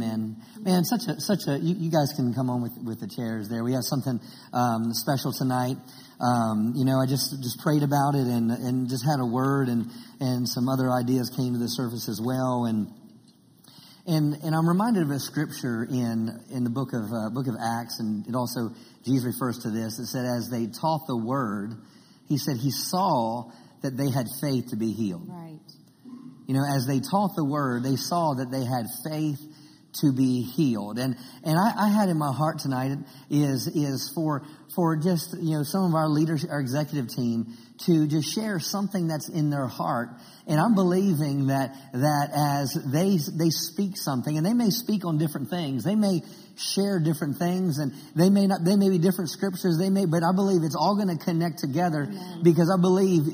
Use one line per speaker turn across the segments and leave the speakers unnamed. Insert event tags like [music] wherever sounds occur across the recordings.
Amen. Man, such a such a you, you, guys can come on with with the chairs there. We have something um, special tonight. Um, you know, I just just prayed about it and and just had a word and and some other ideas came to the surface as well and. And, and I'm reminded of a scripture in, in the book of, uh, book of Acts, and it also, Jesus refers to this. It said, as they taught the word, he said he saw that they had faith to be healed.
Right.
You know, as they taught the word, they saw that they had faith to be healed. And, and I, I, had in my heart tonight is, is for, for just, you know, some of our leaders, our executive team to just share something that's in their heart. And I'm believing that, that as they, they speak something, and they may speak on different things, they may share different things and they may not, they may be different scriptures, they may, but I believe it's all going to connect together Amen. because I believe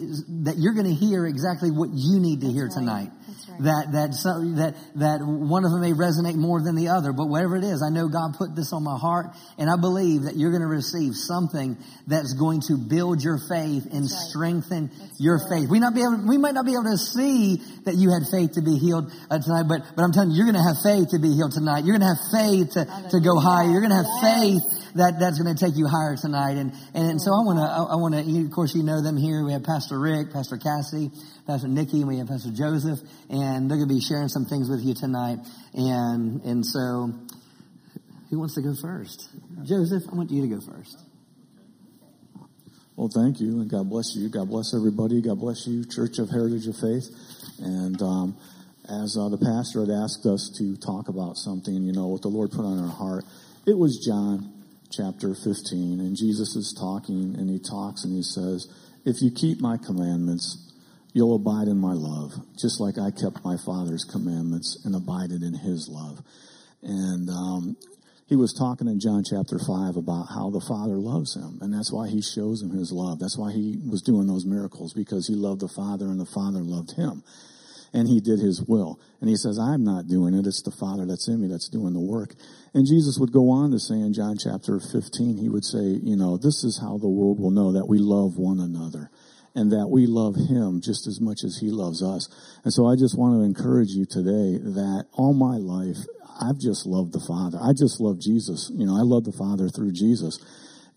that you're going to hear exactly what you need to that's hear right. tonight. That, that, so, that, that one of them may resonate more than the other, but whatever it is, I know God put this on my heart and I believe that you're going to receive something that's going to build your faith and right. strengthen that's your faith. We not be able, we might not be able to see that you had faith to be healed uh, tonight, but, but I'm telling you, you're going to have faith to be healed tonight. You're going to have faith to, to go higher. You're going to have faith that that's going to take you higher tonight. And, and, so I want to, I, want to, of course, you know them here. We have Pastor Rick, Pastor Cassie, Pastor Nikki, and we have Pastor Joseph, and they're going to be sharing some things with you tonight. And, and so who wants to go first? Joseph, I want you to go first.
Well, thank you, and God bless you. God bless everybody. God bless you, Church of Heritage of Faith. And um, as uh, the pastor had asked us to talk about something, you know, what the Lord put on our heart, it was John chapter 15. And Jesus is talking, and he talks and he says, If you keep my commandments, you'll abide in my love, just like I kept my Father's commandments and abided in his love. And um, he was talking in John chapter 5 about how the Father loves him, and that's why he shows him his love. That's why he was doing those miracles, because he loved the Father and the Father loved him and he did his will. And he says, I'm not doing it. It's the Father that's in me that's doing the work. And Jesus would go on to say in John chapter 15, he would say, you know, this is how the world will know that we love one another and that we love him just as much as he loves us. And so I just want to encourage you today that all my life, I've just loved the Father. I just love Jesus. You know, I love the Father through Jesus.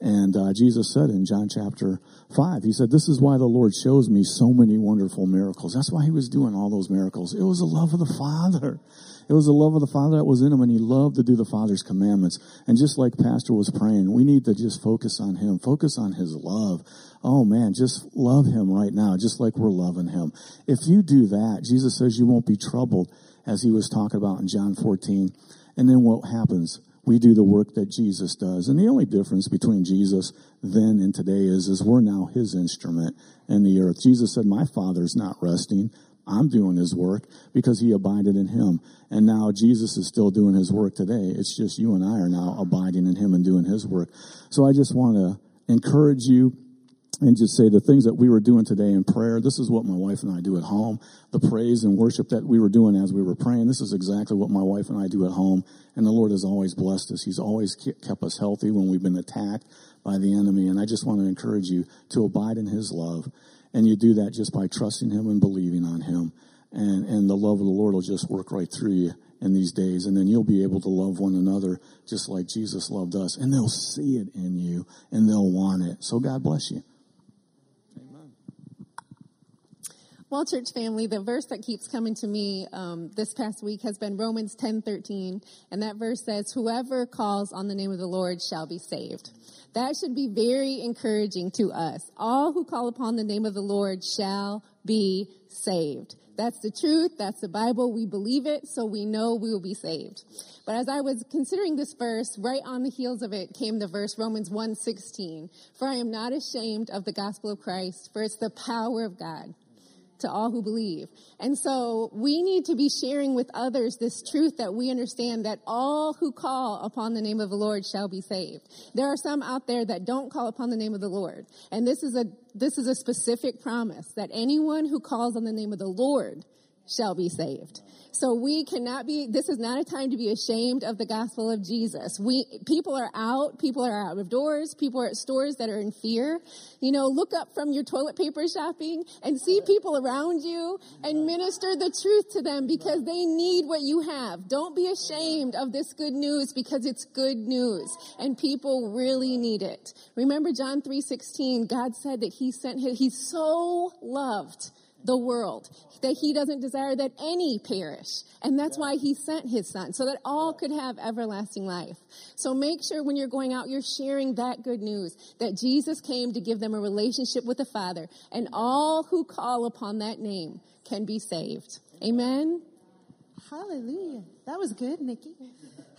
And uh, Jesus said in John chapter 5, He said, This is why the Lord shows me so many wonderful miracles. That's why He was doing all those miracles. It was the love of the Father. It was the love of the Father that was in Him, and He loved to do the Father's commandments. And just like Pastor was praying, we need to just focus on Him, focus on His love. Oh man, just love Him right now, just like we're loving Him. If you do that, Jesus says you won't be troubled, as He was talking about in John 14. And then what happens? We do the work that Jesus does. And the only difference between Jesus then and today is, is we're now his instrument in the earth. Jesus said, my father's not resting. I'm doing his work because he abided in him. And now Jesus is still doing his work today. It's just you and I are now abiding in him and doing his work. So I just want to encourage you and just say the things that we were doing today in prayer. This is what my wife and I do at home. The praise and worship that we were doing as we were praying. This is exactly what my wife and I do at home. And the Lord has always blessed us. He's always kept us healthy when we've been attacked by the enemy. And I just want to encourage you to abide in His love. And you do that just by trusting Him and believing on Him. And, and the love of the Lord will just work right through you in these days. And then you'll be able to love one another just like Jesus loved us. And they'll see it in you and they'll want it. So God bless you.
Well, church family, the verse that keeps coming to me um, this past week has been Romans ten thirteen, and that verse says, "Whoever calls on the name of the Lord shall be saved." That should be very encouraging to us. All who call upon the name of the Lord shall be saved. That's the truth. That's the Bible. We believe it, so we know we will be saved. But as I was considering this verse, right on the heels of it came the verse Romans 1:16. For I am not ashamed of the gospel of Christ, for it's the power of God to all who believe. And so we need to be sharing with others this truth that we understand that all who call upon the name of the Lord shall be saved. There are some out there that don't call upon the name of the Lord. And this is a, this is a specific promise that anyone who calls on the name of the Lord shall be saved. So we cannot be, this is not a time to be ashamed of the gospel of Jesus. We, people are out, people are out of doors, people are at stores that are in fear. You know, look up from your toilet paper shopping and see people around you and minister the truth to them because they need what you have. Don't be ashamed of this good news because it's good news and people really need it. Remember John 3:16, God said that he sent his, he so loved the world, that he doesn't desire that any perish. And that's why he sent his son, so that all could have everlasting life. So make sure when you're going out, you're sharing that good news, that Jesus came to give them a relationship with the Father, and all who call upon that name can be saved. Amen?
Hallelujah. That was good, Nikki.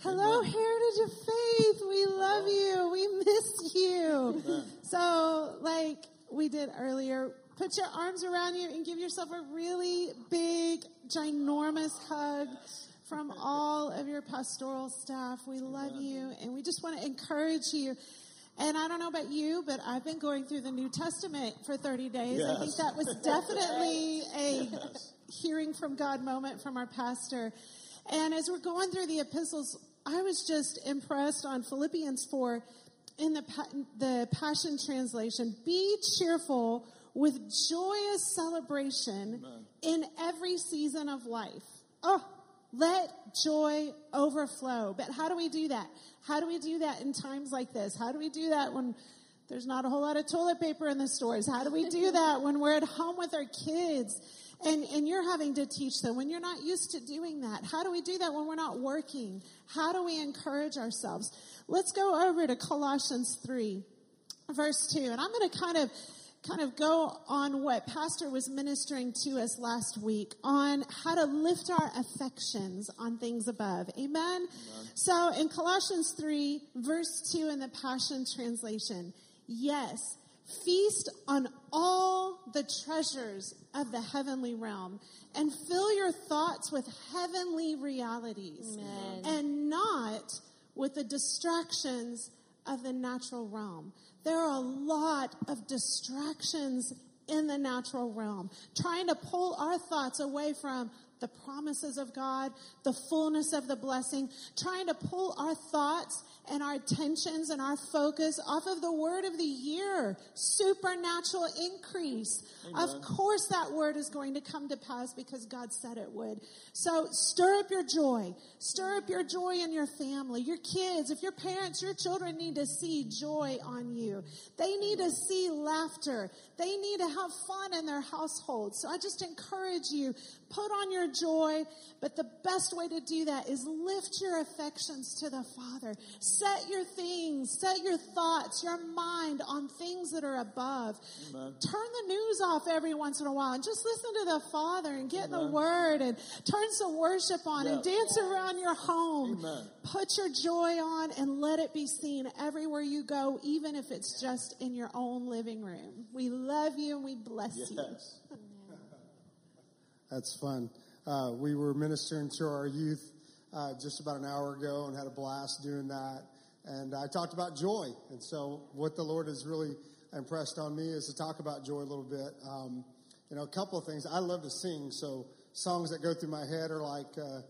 Hello, Heritage of Faith. We love you. We miss you. So, like we did earlier, put your arms around you and give yourself a really big, ginormous hug from all of your pastoral staff. We love you and we just want to encourage you. And I don't know about you, but I've been going through the New Testament for 30 days. Yes. I think that was definitely a [laughs] hearing from God moment from our pastor. And as we're going through the epistles, I was just impressed on Philippians 4 in the, the Passion Translation. Be cheerful with joyous celebration Amen. in every season of life. Oh, let joy overflow. But how do we do that? How do we do that in times like this? How do we do that when there's not a whole lot of toilet paper in the stores? How do we do [laughs] that when we're at home with our kids and, and you're having to teach them when you're not used to doing that? How do we do that when we're not working? How do we encourage ourselves? Let's go over to Colossians 3, verse 2. And I'm going to kind of kind of go on what Pastor was ministering to us last week on how to lift our affections on things above. Amen? Amen. So in Colossians 3, verse 2 in the Passion Translation, yes, feast on all the treasures of the heavenly realm and fill your thoughts with heavenly realities Amen. and not with the distractions of the natural realm. There are a lot of distractions in the natural realm, trying to pull our thoughts away from the promises of God, the fullness of the blessing, trying to pull our thoughts and our attentions and our focus off of the word of the year, supernatural increase. Amen. Of course that word is going to come to pass because God said it would. So stir up your joy. Stir up your joy in your family, your kids. If your parents, your children need to see joy on you. They need to see laughter. They need to have fun in their household. So I just encourage you, put on your joy, but the best way to do that is lift your affections to the Father. Set your things, set your thoughts, your mind on things that are above. Amen. Turn the news off every once in a while and just listen to the Father and get Amen. in the Word and turn some worship on and dance around your home. Amen. Put your joy on and let it be seen everywhere you go, even if it's just in your own living room. We love you and we bless yes. you.
That's fun. Uh, we were ministering to our youth uh, just about an hour ago and had a blast doing that. And I talked about joy. And so, what the Lord has really impressed on me is to talk about joy a little bit. Um, you know, a couple of things. I love to sing, so songs that go through my head are like, uh,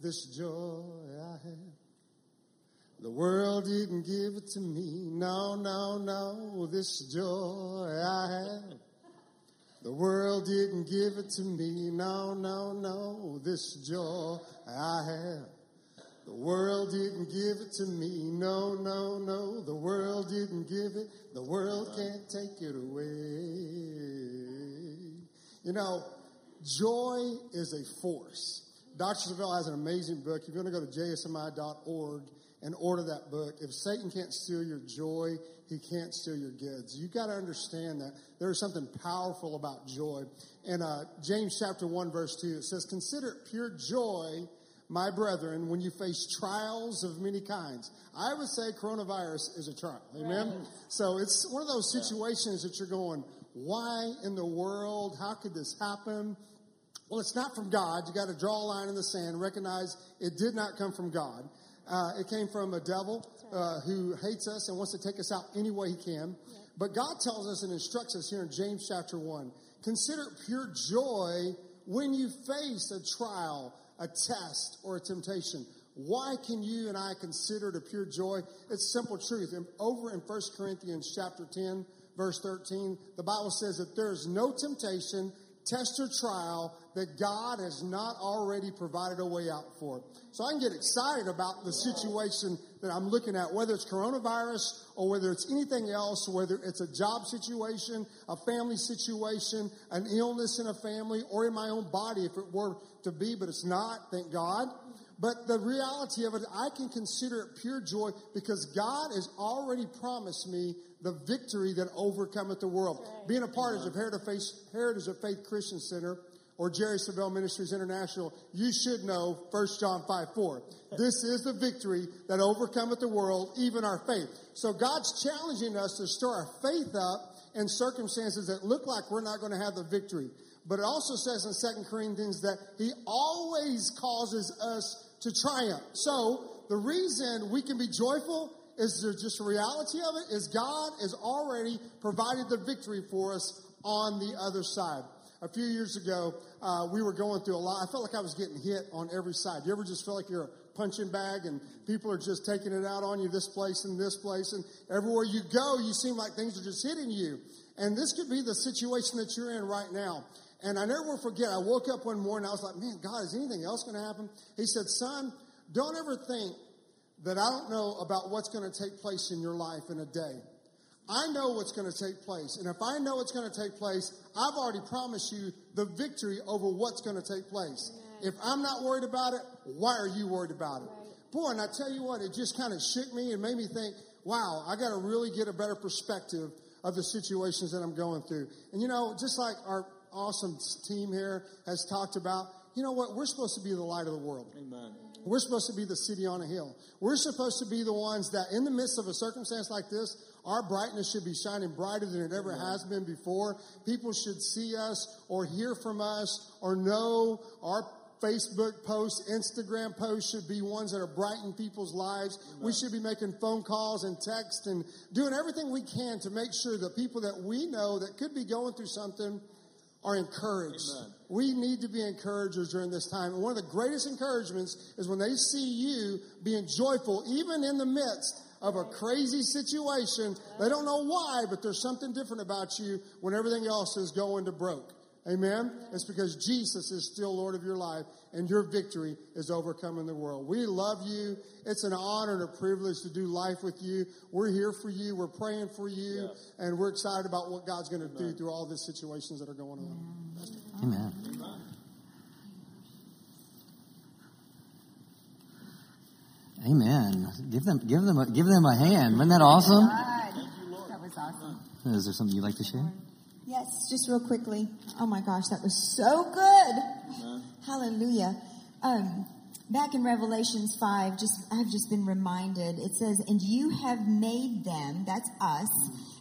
This joy I have. The world didn't give it to me. No, no, no. This joy I have. The world didn't give it to me. No, no, no. This joy I have. The world didn't give it to me. No, no, no. The world didn't give it. The world can't take it away. You know, joy is a force. Dr. Savelle has an amazing book. If you want to go to jsmi.org and order that book, if Satan can't steal your joy, he can't steal your goods. You've got to understand that there's something powerful about joy. In uh, James chapter 1 verse 2, it says, consider it pure joy, my brethren, when you face trials of many kinds. I would say coronavirus is a trial. Amen. Right. So it's one of those situations that you're going, why in the world? How could this happen? Well, it's not from God. You got to draw a line in the sand, recognize it did not come from God. Uh, it came from a devil uh, who hates us and wants to take us out any way he can. But God tells us and instructs us here in James chapter 1 consider pure joy when you face a trial, a test, or a temptation, why can you and I consider it a pure joy? It's simple truth. And over in 1 Corinthians chapter 10, verse 13, the Bible says that there is no temptation, test, or trial that God has not already provided a way out for. So I can get excited about the situation that I'm looking at, whether it's coronavirus or whether it's anything else, whether it's a job situation, a family situation, an illness in a family, or in my own body if it were to be, but it's not, thank God. But the reality of it, I can consider it pure joy because God has already promised me the victory that overcometh the world. Being a part of Heritage of Faith, Heritage of Faith Christian Center or Jerry Savelle Ministries International, you should know 1 John 5 4. This is the victory that overcometh the world, even our faith. So God's challenging us to stir our faith up in circumstances that look like we're not going to have the victory. But it also says in 2 Corinthians that He always causes us to triumph. So the reason we can be joyful is there just a reality of it is God has already provided the victory for us on the other side. A few years ago, uh, we were going through a lot. I felt like I was getting hit on every side. You ever just feel like you're a punching bag and people are just taking it out on you this place and this place and everywhere you go, you seem like things are just hitting you. And this could be the situation that you're in right now. And I never will forget, I woke up one morning, I was like, man, God, is anything else going to happen? He said, son, don't ever think that I don't know about what's going to take place in your life in a day. I know what's going to take place. And if I know what's going to take place, I've already promised you the victory over what's going to take place. If I'm not worried about it, why are you worried about it? Boy, and I tell you what, it just kind of shook me and made me think, wow, I got to really get a better perspective of the situations that I'm going through. And you know, just like our awesome team here has talked about, you know what? We're supposed to be the light of the world.
Amen.
We're supposed to be the city on a hill. We're supposed to be the ones that, in the midst of a circumstance like this, our brightness should be shining brighter than it ever has been before. People should see us or hear from us or know our Facebook posts, Instagram posts should be ones that are brightening people's lives. Amen. We should be making phone calls and text and doing everything we can to make sure that people that we know that could be going through something are encouraged. Amen. We need to be encouragers during this time. And one of the greatest encouragements is when they see you being joyful, even in the midst of a crazy situation. They don't know why, but there's something different about you when everything else is going to broke. Amen? It's because Jesus is still Lord of your life and your victory is overcoming the world. We love you. It's an honor and a privilege to do life with you. We're here for you. We're praying for you. Yes. And we're excited about what God's going to do through all these situations that are going on.
Amen. Amen. Give them, give them, a, give them a hand. Isn't that awesome?
That was awesome.
Is there something you'd like to share?
Yes, just real quickly. Oh my gosh, that was so good. Hallelujah. Um, back in Revelations 5, just, I've just been reminded. It says, and you have made them, that's us,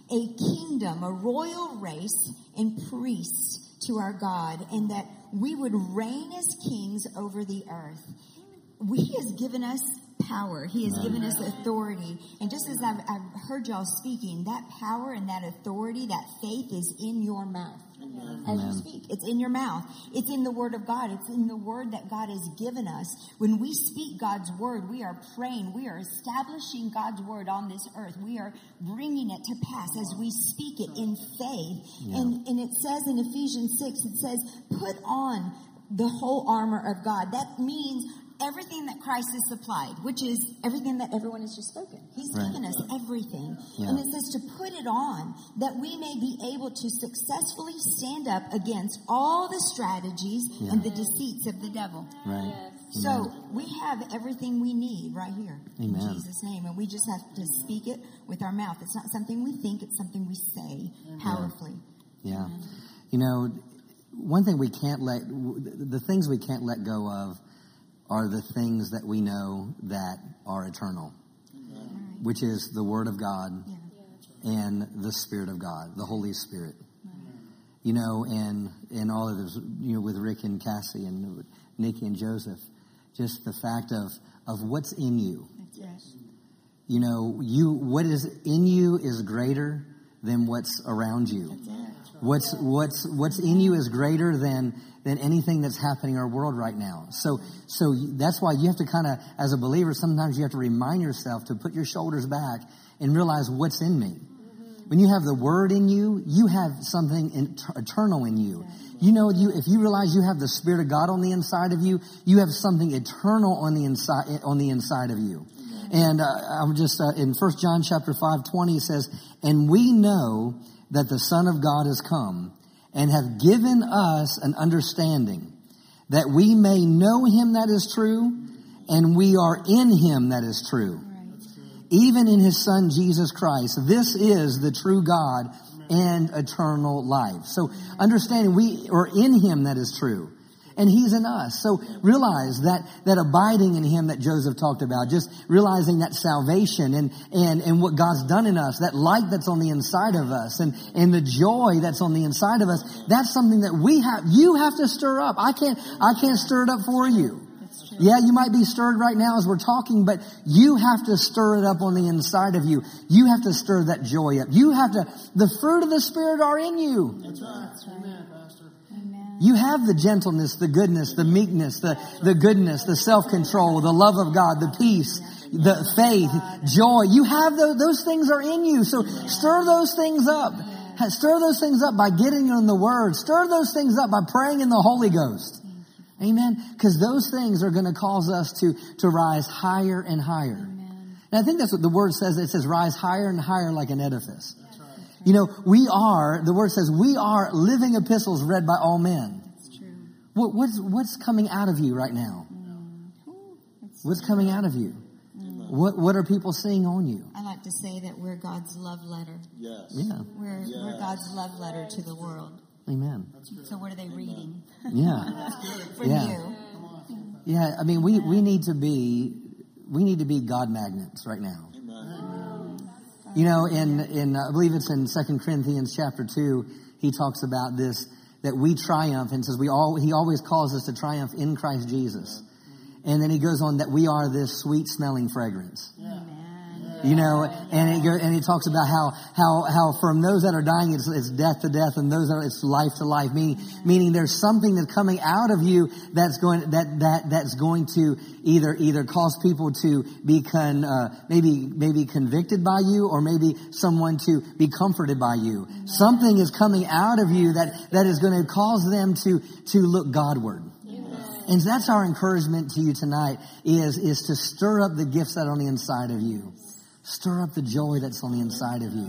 a kingdom, a royal race and priests to our God, and that we would reign as kings over the earth. He has given us power. He has given us authority. And just as I've, I've, heard y'all speaking, that power and that authority, that faith is in your mouth. As you speak, it's in your mouth. It's in the Word of God. It's in the Word that God has given us. When we speak God's Word, we are praying. We are establishing God's Word on this earth. We are bringing it to pass as we speak it in faith. Yeah. And, and it says in Ephesians 6, it says, put on the whole armor of God. That means everything that Christ has supplied, which is everything that everyone has just spoken. He's right. given us everything. Yeah. And it says to put it on that we may be able to successfully stand up against all the strategies yeah. and the deceits of the devil.
Right.
So Amen. we have everything we need right here
Amen.
in Jesus' name. And we just have to speak it with our mouth. It's not something we think, it's something we say powerfully.
Yeah. yeah. You know, one thing we can't let, the things we can't let go of are the things that we know that are eternal, which is the Word of God and the Spirit of God, the Holy Spirit. You know, and and all of this, you know, with Rick and Cassie and Nikki and Joseph, just the fact of of what's in you. Yes. You know, you what is in you is greater than what's around you. What's what's what's in you is greater than than anything that's happening in our world right now. So so that's why you have to kind of, as a believer, sometimes you have to remind yourself to put your shoulders back and realize what's in me. When you have the Word in you, you have something in, eternal in you. You know, you if you realize you have the Spirit of God on the inside of you, you have something eternal on the inside on the inside of you. And uh, I'm just uh, in First John chapter five twenty says, "And we know that the Son of God has come and have given us an understanding that we may know Him that is true, and we are in Him that is true, even in His Son Jesus Christ. This is the true God." And eternal life. So understanding we are in Him that is true and he's in us. So realize that, that abiding in him that Joseph talked about, just realizing that salvation and, and, and what God's done in us, that light that's on the inside of us and, and the joy that's on the inside of us, that's something that we have, you have to stir up. I can't, I can't stir it up for you. Yeah, you might be stirred right now as we're talking, but you have to stir it up on the inside of you. You have to stir that joy up. You have to, the fruit of the Spirit are in you.
That's right. Amen, Pastor.
You have the gentleness, the goodness, the meekness, the, the goodness, the self-control, the love of God, the peace, the faith, joy. You have those, those things are in you. So stir those things up. Stir those things up by getting in the Word. Stir those things up by praying in the Holy Ghost. Amen. Because those things are going to cause us to, to rise higher and higher. And I think that's what the Word says. It says rise higher and higher like an edifice. You know, we are, the word says, we are living epistles read by all men.
That's true.
What, what's, what's coming out of you right now? What's coming out of you? What, what are people seeing on you?
I like to say that we're God's love letter.
Yes.
Yeah.
We're, we're God's love letter to the world.
Amen.
So what are they reading
Yeah. [laughs]
from
Yeah.
you?
Yeah. I mean, we, we need to be, we need to be God magnets right now. You know, in, in, uh, I believe it's in Second Corinthians chapter two, he talks about this, that we triumph and says we all, he always calls us to triumph in Christ Jesus. And then he goes on that we are this sweet smelling fragrance. You know, and it go, and he talks about how how how from those that are dying it's, it's death to death, and those that are it's life to life. Meaning meaning there's something that's coming out of you that's going that that that's going to either either cause people to be con, uh, maybe maybe convicted by you, or maybe someone to be comforted by you. Something is coming out of you that that is going to cause them to to look Godward. And that's our encouragement to you tonight is, is to stir up the gifts that are on the inside of you. Stir up the joy that's on the inside of you.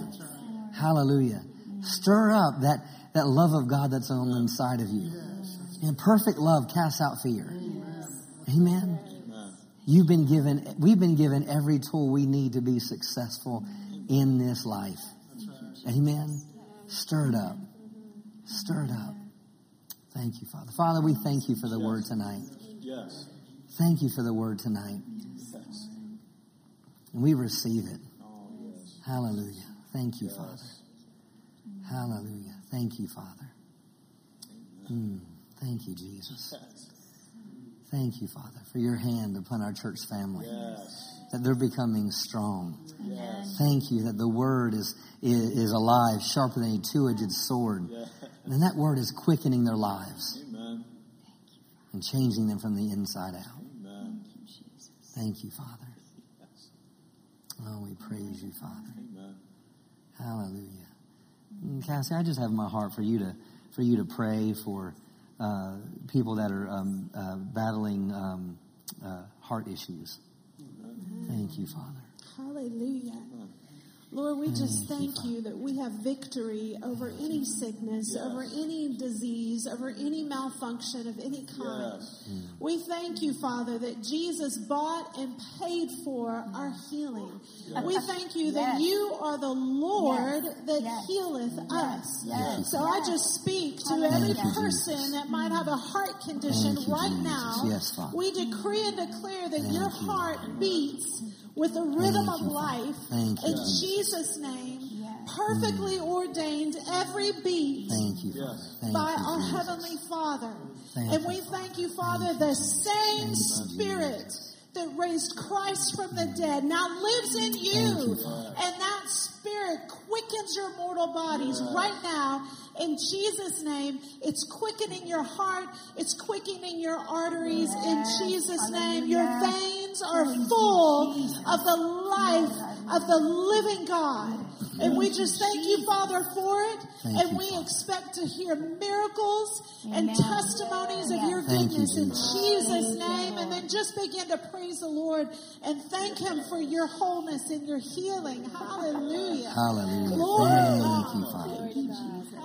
Hallelujah. Stir up that, that love of God that's on the inside of you. And perfect love casts out fear. Amen. You've been given, we've been given every tool we need to be successful in this life. Amen. Stir it up. Stir it up. Thank you, Father. Father, we thank you for the word tonight.
Yes.
Thank you for the word tonight. And we receive it. Hallelujah. Thank you, Father. Hallelujah. Thank you, Father. Mm. Thank you, Jesus. Thank you, Father, for your hand upon our church family.
Yes.
That they're becoming strong.
Yes.
Thank you that the word is, is, is alive, sharper than a two-edged sword.
Yes.
And that word is quickening their lives
Amen.
and changing them from the inside out.
Amen.
Thank you, Father. Oh, we praise you, Father.
Amen.
Hallelujah. And Cassie, I just have my heart for you to for you to pray for uh, people that are um, uh, battling um, uh, heart issues. Thank you, Father.
Hallelujah. Lord, we just mm, thank you that we have victory over any sickness, over any disease, over any malfunction of any kind.
Yes. Mm.
We thank you, Father, that Jesus bought and paid for our healing. We thank you that
Yes.
you are the Lord
Yes.
that
Yes.
healeth us.
Yes.
So I just speak to every person that might have a heart condition
you,
right now.
Yes,
We decree and declare that
Thank
your heart
Lord.
beats with the rhythm
Thank
of
you,
life.
Thank you,
In
Jesus.
Jesus' name,
Yes.
perfectly mm. ordained every beat
Thank you, Father.
Yes.
Thank
by
you,
our
Jesus.
Heavenly Father.
Thank
and we thank you, Father, the same Spirit that raised Christ from the mm. dead now lives in you.
You,
and that Spirit quickens your mortal bodies right now In Jesus' name, it's quickening your heart. It's quickening your arteries. In Jesus' name, your veins are full of the life of the living God. And we just thank you, Father, for it.
Thank
and
you,
we
Father.
expect to hear miracles and testimonies of your
Thank you,
goodness in
Jesus.
Jesus' name. And then just begin to praise the Lord and thank Him for your wholeness and your healing. Hallelujah.
Hallelujah.
Glory
Thank you, Father.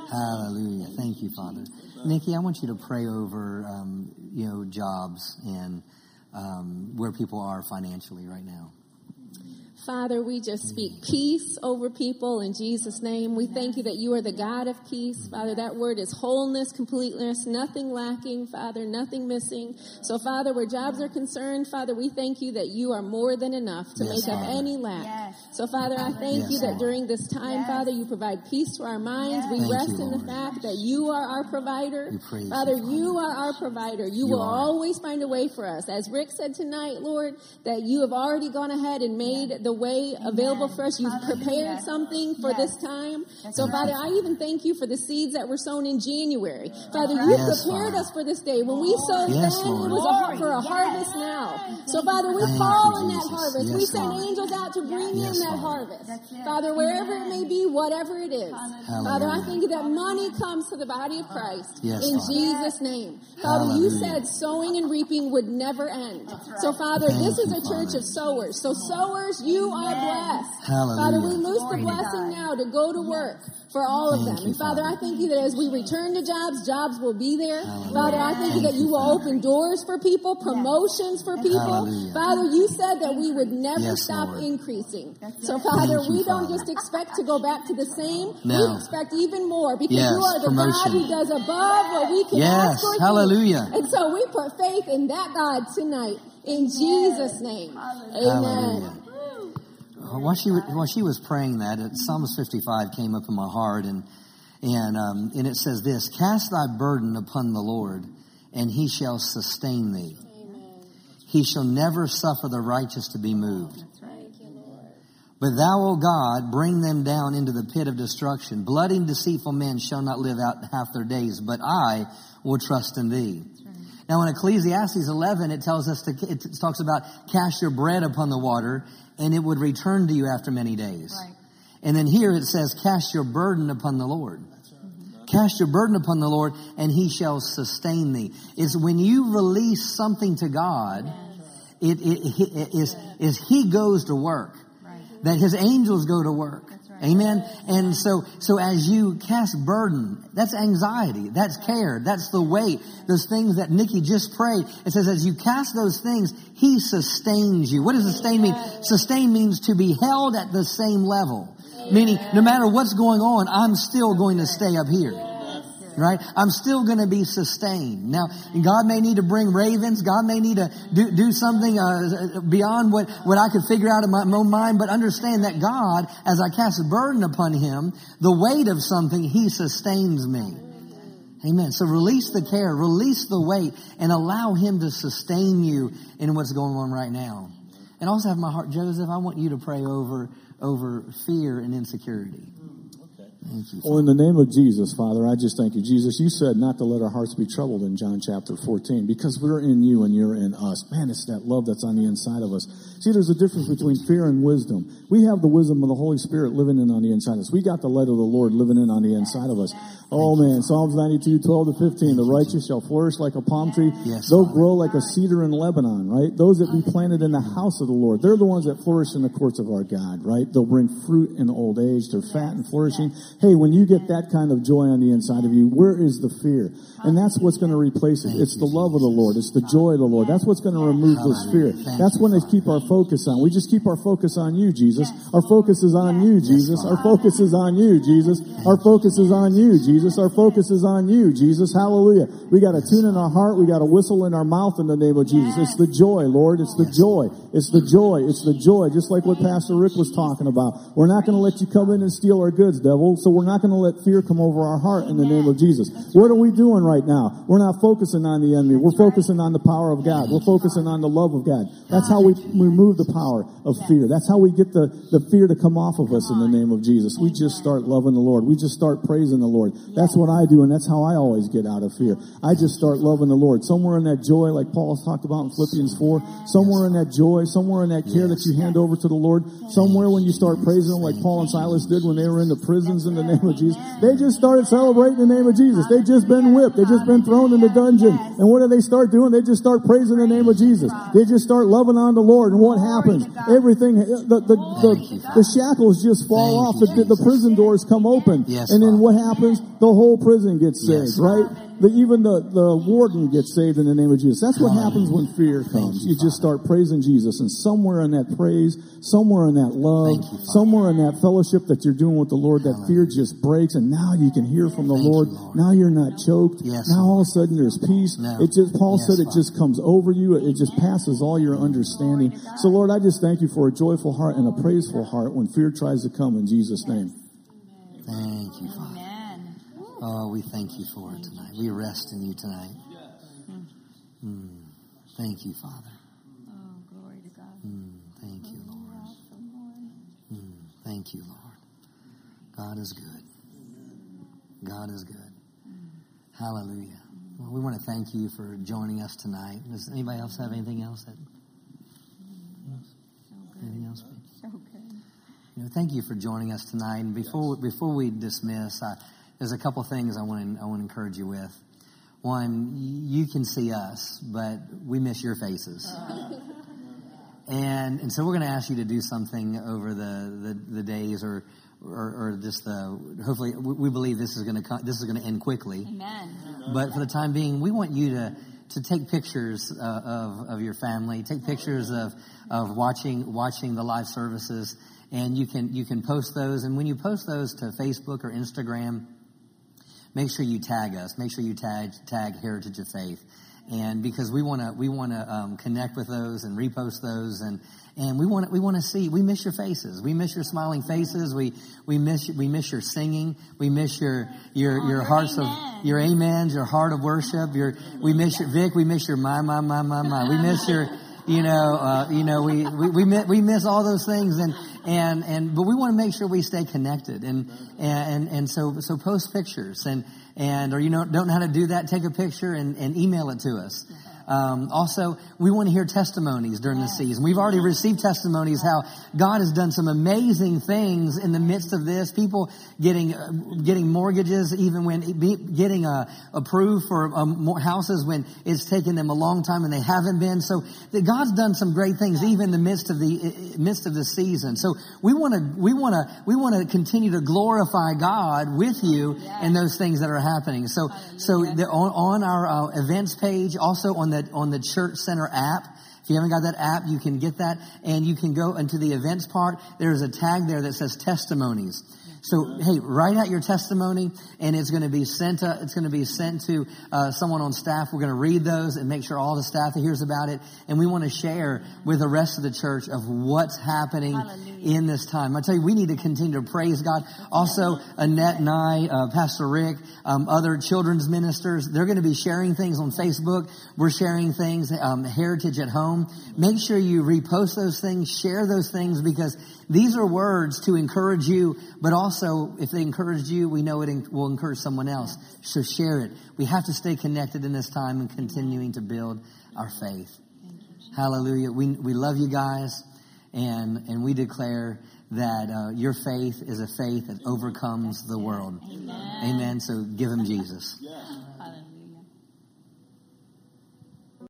Hallelujah. Thank you, Father. Nikki, I want you to pray over, um, you know, jobs and um, where people are financially right now.
Father, we just speak peace over people in Jesus' name. We thank you that you are the God of peace. Father, that word is wholeness, completeness, nothing lacking, Father, nothing missing. So, Father, where jobs are concerned, Father, we thank you that you are more than enough to
Yes,
make up any lack.
Yes.
So, Father, I thank
Yes,
you that during this time,
Yes.
Father, you provide peace to our minds. We
Thank
rest
you,
in the fact that you are our provider.
We praise you,
Father,
Father.
you are our provider. You,
You
will
are.
always find a way for us. As Rick said tonight, Lord, that you have already gone ahead and made the way available for us. You've prepared something for
Yes.
this time.
That's
So,
right.
Father, I even thank you for the seeds that were sown in January. Father, you
Yes,
prepared
Father.
us for this day. When we sowed
Yes,
then,
Lord.
it was a, har- for a
Yes.
harvest now. So, Father, we
Thank
call
you,
in that
Jesus.
harvest. we send
Lord.
angels out to bring
Yes,
in that
Father.
harvest. Father, wherever it may be, whatever it is. Father, I thank you that money comes to the body of Christ.
Yes,
in
Father.
Jesus' name. Father, you said sowing and reaping would never end. So, Father,
Thank
this is a church
Father.
of sowers. So, sowers, you are blessed.
Hallelujah.
Father, we loose the
Glory to
blessing now to go to work for all of them.
you,
And Father,
Father.
I thank you that as we return to jobs, jobs will be there.
Hallelujah.
Father, I thank you that you
you,
will open doors for people, promotions for people.
Hallelujah.
Father, you said that we would never
Yes,
stop
Lord.
increasing. So. Father,
you,
we don't just expect to go back to the same.
No.
We expect even more because
Yes,
you are the
promotion.
God who does above what we can
Yes,
ask or
hallelujah.
think. And so we put faith in that God tonight. In Jesus' name. Amen.
While she, while she was praying that, uh, Psalms 55 came up in my heart, and and um, and it says this: "Cast thy burden upon the Lord, and He shall sustain thee. He shall never suffer the righteous to be moved. But thou, O God, bring them down into the pit of destruction. Bloody and deceitful men shall not live out half their days, but I will trust in thee. Now in Ecclesiastes 11, it tells us to, it talks about cast your bread upon the water and it would return to you after many days.
Right.
And then here it says cast your burden upon the Lord. Cast your burden upon the Lord and he shall sustain thee. Is when you release something to God, it, it, it is, is he goes to work that his angels go to work. Amen. And so, so as you cast burden, that's anxiety, that's care, that's the weight, those things that Nikki just prayed. It says, as you cast those things, he sustains you. What does sustain mean? Sustain means to be held at the same level. Meaning, no matter what's going on, I'm still going to stay up here right? I'm still going to be sustained. Now, God may need to bring ravens. God may need to do, do something uh, beyond what, what I could figure out in my own mind, but understand that God, as I cast a burden upon Him, the weight of something, He sustains me. Amen. So release the care, release the weight, and allow Him to sustain you in what's going on right now. And also have my heart, Joseph, I want you to pray over, over fear and insecurity. Thank you.
Well, in the name of Jesus, Father, I just thank you. Jesus, you said not to let our hearts be troubled in John chapter 14 because we're in you and you're in us. Man, it's that love that's on the inside of us. See, there's a difference between fear and wisdom. We have the wisdom of the Holy Spirit living in on the inside of us. We got the light of the Lord living in on the inside of us. Oh man, Psalms 92, 12 to 15. The righteous shall flourish like a palm tree.
Yes,
They'll
Father.
grow like a cedar in Lebanon, right? Those that be planted in the house of the Lord. They're the ones that flourish in the courts of our God, right? They'll bring fruit in old age. They're fat and flourishing. Hey, when you get that kind of joy on the inside of you, where is the fear? And that's what's going to replace it. It's the love of the Lord. It's the joy of the Lord. That's what's going to remove this fear. That's when they keep our focus on. We just keep our focus on you, Jesus. Our focus is on you, Jesus. Our focus is on you, Jesus. Our focus is on you, Jesus. Our focus is on you, Jesus. Hallelujah. We got a tune in our heart. We got a whistle in our mouth in the name of Jesus. It's the joy, Lord. It's the joy. It's the joy. It's the joy. Just like what Pastor Rick was talking about. We're not going to let you come in and steal our goods, devil. So we're not going to let fear come over our heart in the name of Jesus. What are we doing right now? We're not focusing on the enemy. We're focusing on the power of God. We're focusing on the love of God. That's how we remove the power of fear. That's how we get the, the fear to come off of us in the name of Jesus. We just start loving the Lord. We just start praising the Lord. That's what I do, and that's how I always get out of fear. I just start loving the Lord. Somewhere in that joy, like Paul talked about in Philippians 4, somewhere in that joy, somewhere in that care that you hand over to the Lord, somewhere when you start praising Him like Paul and Silas did when they were in the prisons in the name of Jesus, they just started celebrating the name of Jesus. They just been whipped. They just been thrown in the dungeon. And what do they start doing? They just start praising the name of Jesus. They just start loving on the Lord. And what happens? Everything, the, the, the, the shackles just fall off. The, the prison doors come open. And then what happens? The whole prison gets saved, right? The, even the, the warden gets saved in the name of Jesus. That's what happens when fear comes.
you,
just start praising Jesus, and somewhere in that praise, somewhere in that love,
Thank you, Father.
somewhere in that fellowship that you're doing with the Lord, that fear just breaks, and now you can hear from the Lord. Now you're not choked. Now all of a sudden there's peace. It just Paul said it just comes over you. It just passes all your understanding. So Lord, I just thank you for a joyful heart and a praiseful heart when fear tries to come in Jesus' name.
Thank you, Father.
Amen.
Oh, we thank you for it tonight. We rest in you tonight. Mm. Thank you, Father.
Oh, glory to God.
Mm. Thank you, Lord. Mm. Thank you, Lord. God is good. God is good. Hallelujah. Well, we want to thank you for joining us tonight. Does anybody else have anything else? That, anything else?
So good.
You know, thank you for joining us tonight. And before before we dismiss, I, there's a couple things I want to I want to encourage you with. One, you can see us, but we miss your faces. [laughs] And and so we're going to ask you to do something over the the, the days or. Or, or just the hopefully we we believe this is going to this is going to end quickly.
Amen.
But for the time being, we want you to to take pictures uh, of of your family, take pictures of of watching watching the live services, and you can you can post those. And when you post those to Facebook or Instagram, make sure you tag us. Make sure you tag tag Heritage of Faith, and because we want to we want to um, connect with those and repost those, and and we want we want to see. We miss your faces. We miss your smiling faces. We we miss we miss your singing. We miss your your your
your
hearts
amen.
of your amens, your heart of worship. Your we miss your Vic. We miss your my my my my my. We miss your you know uh, you know we we we miss, all those things and and and but we want to make sure we stay connected and and and so so post pictures and and or you know don't know how to do that take a picture and, and email it to us um, also we want to hear testimonies during the season. We've already received testimonies how god has done some amazing things in the midst of this. People getting uh, getting mortgages even when be, getting uh, approved for um, more houses when it's taken them a long time and they haven't been. So that god's done some great things even in the midst of the midst of the season. So we want to we want to we want to continue to glorify god with you in those things that are happening. So so the, on, on our uh, events page also on the on the church center app if you haven't got that app, you can get that and you can go into the events part. There's a tag there that says testimonies. So hey, write out your testimony, and it's going to be sent. To, it's going to be sent to uh, someone on staff. We're going to read those and make sure all the staff hears about it, and we want to share with the rest of the church of what's happening
Hallelujah.
in this time. I tell you, we need to continue to praise God. Also, Annette and I, uh, Pastor Rick, um, other children's ministers, they're going to be sharing things on Facebook. We're sharing things, um, Heritage at Home. Make sure you repost those things, share those things, because these are words to encourage you, but also if they encourage you, we know it will encourage someone else. So share it. We have to stay connected in this time and continuing to build our faith. Hallelujah. We, we love you guys and, and we declare that uh, your faith is a faith that overcomes the world. Amen. So give him Jesus.